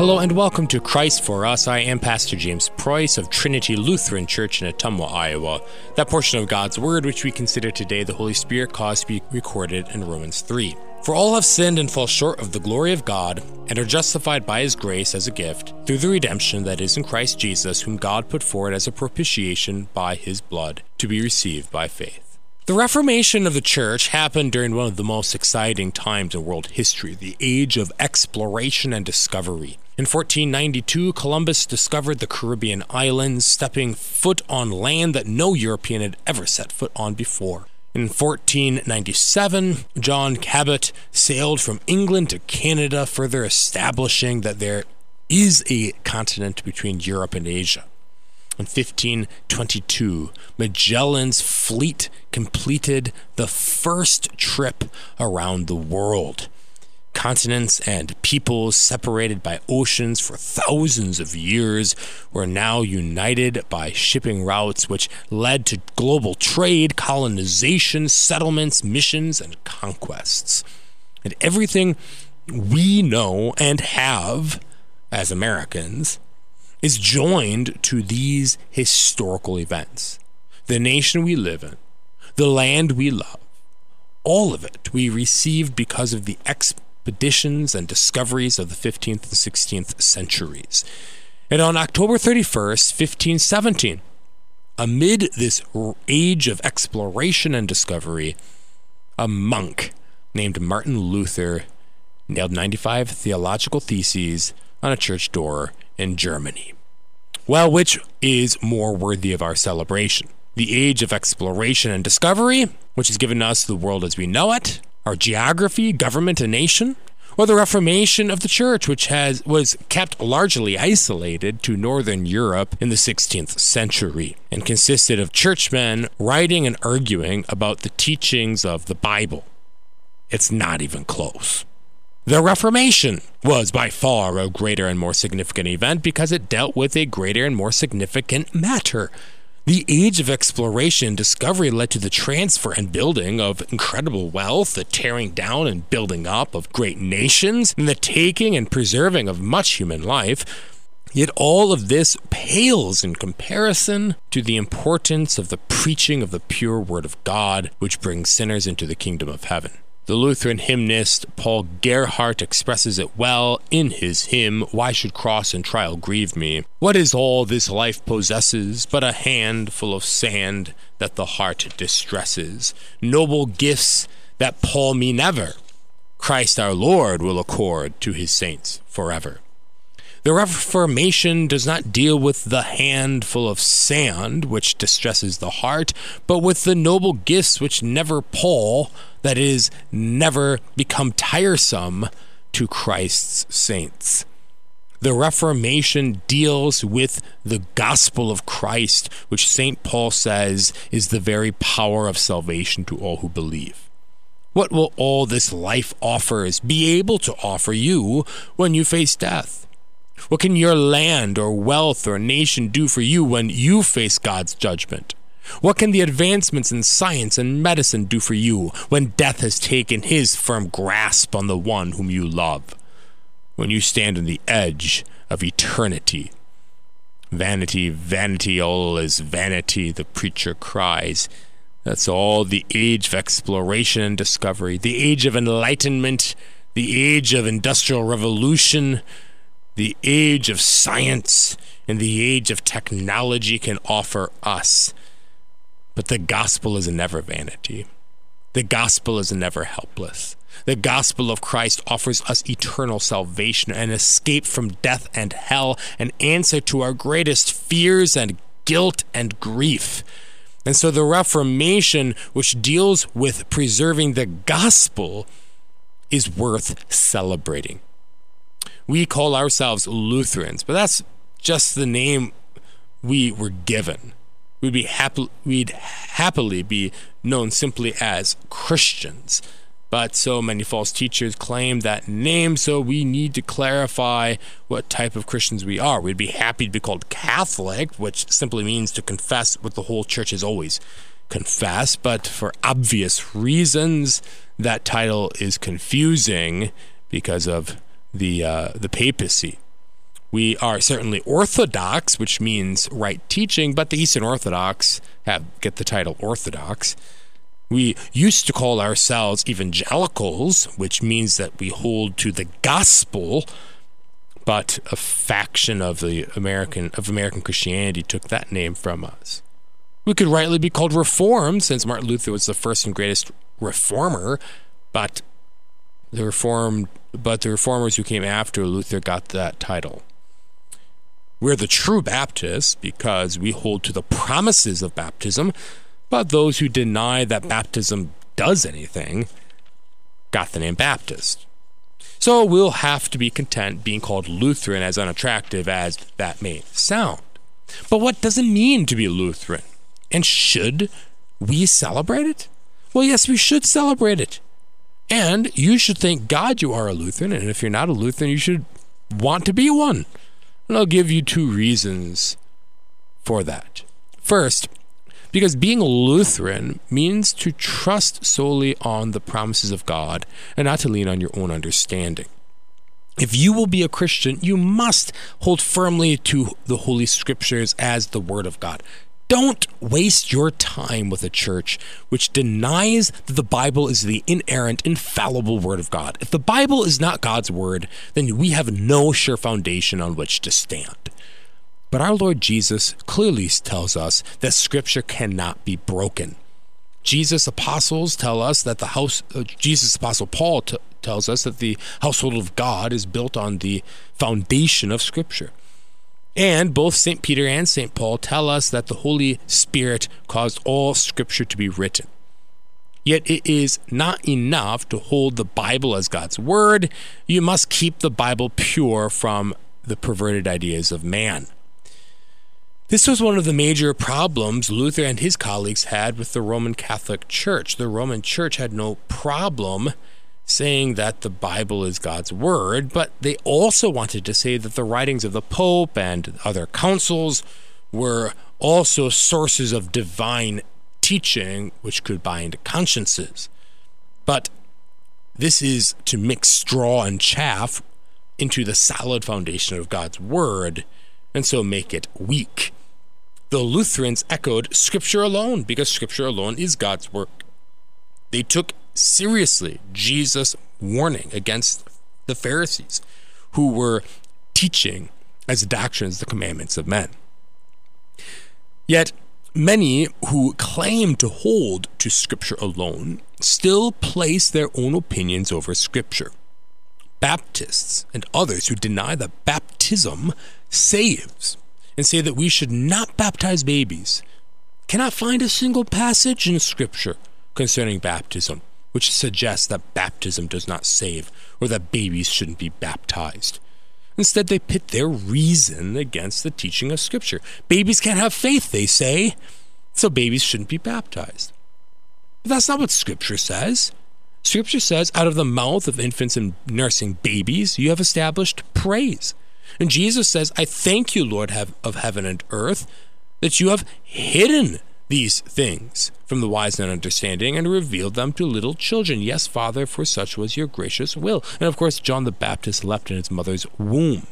Hello and welcome to Christ for Us. I am Pastor James Preus of Trinity Lutheran Church in Ottumwa, Iowa. That portion of God's Word which we consider today the Holy Spirit caused to be recorded in Romans 3. For all have sinned and fall short of the glory of God, and are justified by his grace as a gift, through the redemption that is in Christ Jesus, whom God put forward as a propitiation by his blood, to be received by faith. The Reformation of the Church happened during one of the most exciting times in world history, the age of exploration and discovery. In 1492, Columbus discovered the Caribbean islands, stepping foot on land that no European had ever set foot on before. In 1497, John Cabot sailed from England to Canada, further establishing that there is a continent between Europe and Asia. In 1522, Magellan's fleet completed the first trip around the world. Continents and peoples separated by oceans for thousands of years were now united by shipping routes, which led to global trade, colonization, settlements, missions, and conquests. And everything we know and have as Americans is joined to these historical events. The nation we live in, the land we love, all of it we received because of the expeditions and discoveries of the 15th and 16th centuries. And on October 31st, 1517, amid this age of exploration and discovery, a monk named Martin Luther nailed 95 theological theses on a church door in Germany. Well, which is more worthy of our celebration? The age of exploration and discovery, which has given us the world as we know it, our geography, government, and nation, or the Reformation of the Church, which has was kept largely isolated to Northern Europe in the 16th century and consisted of churchmen writing and arguing about the teachings of the Bible. It's not even close. The Reformation was by far a greater and more significant event because it dealt with a greater and more significant matter. The age of exploration and discovery led to the transfer and building of incredible wealth, the tearing down and building up of great nations, and the taking and preserving of much human life. Yet all of this pales in comparison to the importance of the preaching of the pure Word of God, which brings sinners into the kingdom of heaven. The Lutheran hymnist Paul Gerhardt expresses it well in his hymn, Why Should Cross and Trial Grieve Me? What is all this life possesses but a handful of sand that the heart distresses? Noble gifts that pall me never, Christ our Lord will accord to his saints forever. The Reformation does not deal with the handful of sand which distresses the heart, but with the noble gifts which never pall, that is, never become tiresome to Christ's saints. The Reformation deals with the gospel of Christ, which St. Paul says is the very power of salvation to all who believe. What will all this life offers be able to offer you when you face death? What can your land or wealth or nation do for you when you face God's judgment? What can the advancements in science and medicine do for you when death has taken his firm grasp on the one whom you love? When you stand on the edge of eternity. Vanity, vanity, all is vanity, the preacher cries. That's all the age of exploration and discovery, the age of enlightenment, the age of industrial revolution, the age of science and the age of technology can offer us. But the gospel is never vanity. The gospel is never helpless. The gospel of Christ offers us eternal salvation, an escape from death and hell, an answer to our greatest fears and guilt and grief. And so the Reformation, which deals with preserving the gospel, is worth celebrating we call ourselves Lutherans, but that's just the name we were given. We'd be happy, we'd happily be known simply as Christians. But so many false teachers claim that name, so we need to clarify what type of Christians we are. We'd be happy to be called Catholic, which simply means to confess what the whole church has always confessed, but for obvious reasons, that title is confusing because of the uh, the papacy. We are certainly Orthodox, which means right teaching, but the Eastern Orthodox have get the title Orthodox. We used to call ourselves evangelicals, which means that we hold to the gospel, but a faction of the American of American Christianity took that name from us. We could rightly be called Reformed, since Martin Luther was the first and greatest reformer, but the reformed but the reformers who came after Luther got that title. We're the true Baptists because we hold to the promises of baptism, but those who deny that baptism does anything got the name Baptist. So we'll have to be content being called Lutheran, as unattractive as that may sound. But what does it mean to be Lutheran? And should we celebrate it? Well, yes, we should celebrate it. And you should thank God you are a Lutheran. And if you're not a Lutheran, you should want to be one. And I'll give you two reasons for that. First, because being a Lutheran means to trust solely on the promises of God and not to lean on your own understanding. If you will be a Christian, you must hold firmly to the Holy Scriptures as the Word of God. Don't waste your time with a church which denies that the Bible is the inerrant, infallible Word of God. If the Bible is not God's Word, then we have no sure foundation on which to stand. But our Lord Jesus clearly tells us that Scripture cannot be broken. Jesus' apostles tell us that the house, uh, Jesus' apostle Paul t- tells us that the household of God is built on the foundation of Scripture. And both St. Peter and St. Paul tell us that the Holy Spirit caused all Scripture to be written. Yet it is not enough to hold the Bible as God's Word. You must keep the Bible pure from the perverted ideas of man. This was one of the major problems Luther and his colleagues had with the Roman Catholic Church. The Roman Church had no problem saying that the Bible is God's word, but they also wanted to say that the writings of the Pope and other councils were also sources of divine teaching which could bind consciences. But this is to mix straw and chaff into the solid foundation of God's word and so make it weak. The Lutherans echoed Scripture alone because Scripture alone is God's work. They took seriously Jesus' warning against the Pharisees who were teaching as doctrines the commandments of men. Yet, many who claim to hold to Scripture alone still place their own opinions over Scripture. Baptists and others who deny that baptism saves and say that we should not baptize babies cannot find a single passage in Scripture concerning baptism which suggests that baptism does not save or that babies shouldn't be baptized. Instead, they pit their reason against the teaching of Scripture. Babies can't have faith, they say, so babies shouldn't be baptized. But that's not what Scripture says. Scripture says, out of the mouth of infants and nursing babies, you have established praise. And Jesus says, I thank you, Lord of heaven and earth, that you have hidden these things from the wise and understanding and revealed them to little children. Yes, Father, for such was your gracious will. And of course, John the Baptist leapt in his mother's womb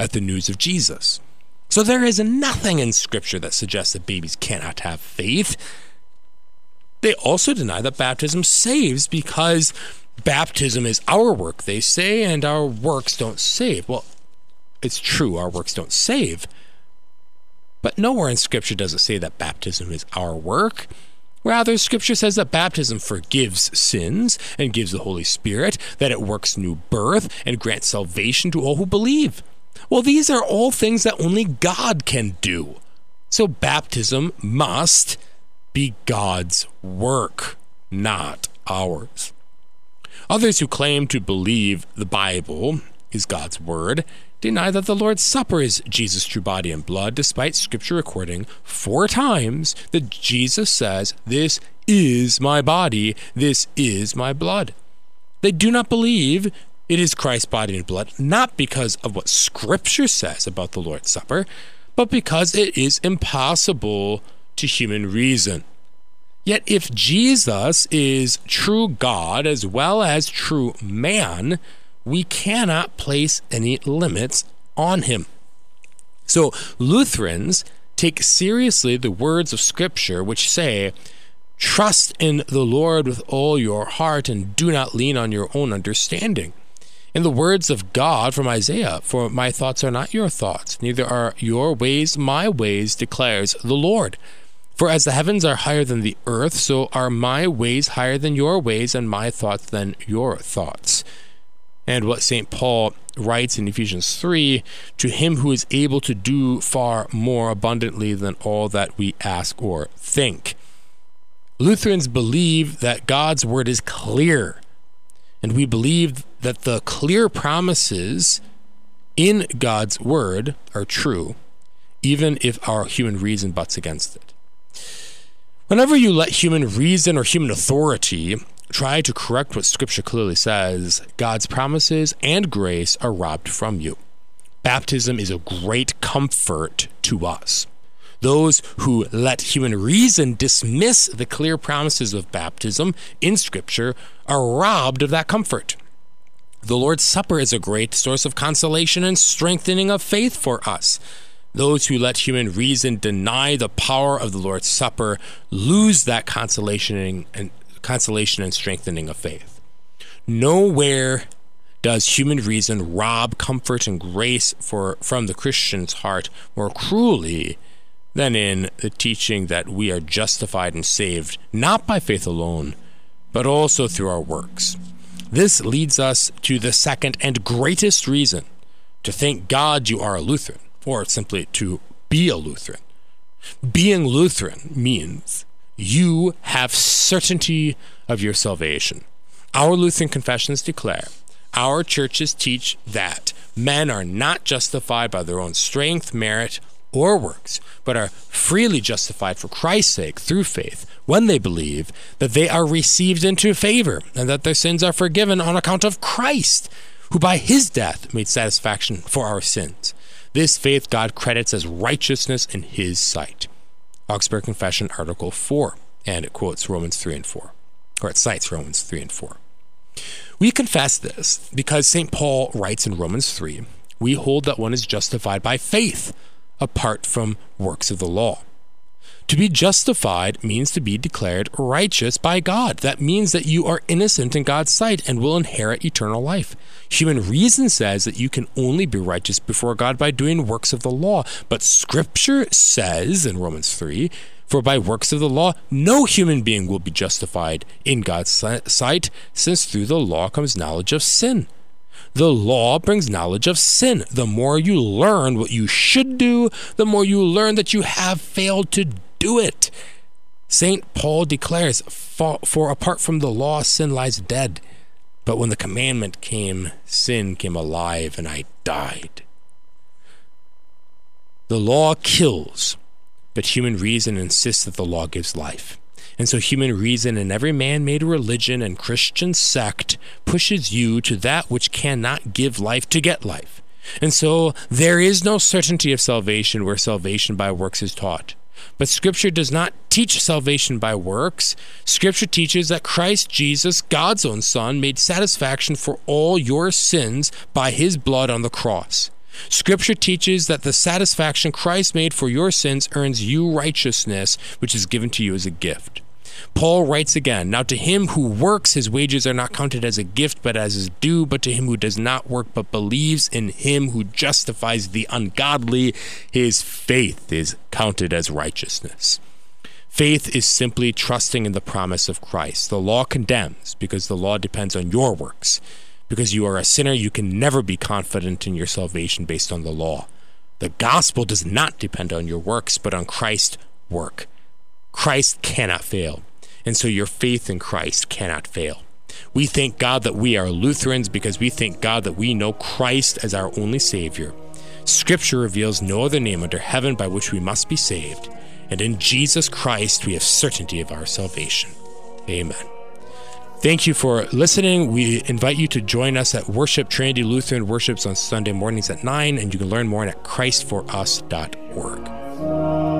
at the news of Jesus. So there is nothing in Scripture that suggests that babies cannot have faith. They also deny that baptism saves because baptism is our work, they say, and our works don't save. Well, it's true, our works don't save. But nowhere in Scripture does it say that baptism is our work. Rather, Scripture says that baptism forgives sins and gives the Holy Spirit, that it works new birth and grants salvation to all who believe. Well, these are all things that only God can do. So, baptism must be God's work, not ours. Others who claim to believe the Bible is God's word deny that the Lord's Supper is Jesus' true body and blood, despite Scripture recording four times that Jesus says, This is my body, this is my blood. They do not believe it is Christ's body and blood, not because of what Scripture says about the Lord's Supper, but because it is impossible to human reason. Yet, if Jesus is true God as well as true man, we cannot place any limits on him. So Lutherans take seriously the words of Scripture which say, Trust in the Lord with all your heart and do not lean on your own understanding. In the words of God from Isaiah, for my thoughts are not your thoughts, neither are your ways my ways, declares the Lord. For as the heavens are higher than the earth, so are my ways higher than your ways, and my thoughts than your thoughts. And what St. Paul writes in Ephesians 3 to him who is able to do far more abundantly than all that we ask or think. Lutherans believe that God's word is clear, and we believe that the clear promises in God's word are true, even if our human reason butts against it. Whenever you let human reason or human authority try to correct what Scripture clearly says, God's promises and grace are robbed from you. Baptism is a great comfort to us. Those who let human reason dismiss the clear promises of baptism in Scripture are robbed of that comfort. The Lord's Supper is a great source of consolation and strengthening of faith for us. Those who let human reason deny the power of the Lord's Supper lose that consolation and, consolation and strengthening of faith. Nowhere does human reason rob comfort and grace for, from the Christian's heart more cruelly than in the teaching that we are justified and saved not by faith alone, but also through our works. This leads us to the second and greatest reason to thank God you are a Lutheran, or simply to be a Lutheran. Being Lutheran means you have certainty of your salvation. Our Lutheran confessions declare our churches teach that men are not justified by their own strength, merit, or works, but are freely justified for Christ's sake through faith when they believe that they are received into favor and that their sins are forgiven on account of Christ, who by his death made satisfaction for our sins. This faith God credits as righteousness in his sight. Augsburg Confession, Article 4, and it quotes Romans 3 and 4, or it cites Romans 3 and 4. We confess this because St. Paul writes in Romans 3 we hold that one is justified by faith apart from works of the law. To be justified means to be declared righteous by God. That means that you are innocent in God's sight and will inherit eternal life. Human reason says that you can only be righteous before God by doing works of the law. But Scripture says in Romans 3 For by works of the law, no human being will be justified in God's sight, since through the law comes knowledge of sin. The law brings knowledge of sin. The more you learn what you should do, the more you learn that you have failed to do it. St. Paul declares, for, apart from the law, sin lies dead. But when the commandment came, sin came alive and I died. The law kills, but human reason insists that the law gives life. And so human reason and every man made religion and Christian sect pushes you to that which cannot give life to get life. And so there is no certainty of salvation where salvation by works is taught. But Scripture does not teach salvation by works. Scripture teaches that Christ Jesus, God's own Son, made satisfaction for all your sins by his blood on the cross. Scripture teaches that the satisfaction Christ made for your sins earns you righteousness, which is given to you as a gift. Paul writes again Now to him who works, his wages are not counted as a gift, but as his due. But to him who does not work, but believes in him who justifies the ungodly, his faith is counted as righteousness. Faith is simply trusting in the promise of Christ. The law condemns because the law depends on your works. Because you are a sinner, you can never be confident in your salvation based on the law. The gospel does not depend on your works, but on Christ's work. Christ cannot fail, and so your faith in Christ cannot fail. We thank God that we are Lutherans because we thank God that we know Christ as our only Savior. Scripture reveals no other name under heaven by which we must be saved, and in Jesus Christ we have certainty of our salvation. Amen. Thank you for listening. We invite you to join us at Worship Trinity Lutheran Worships on Sunday mornings at 9, and you can learn more at christforus.org.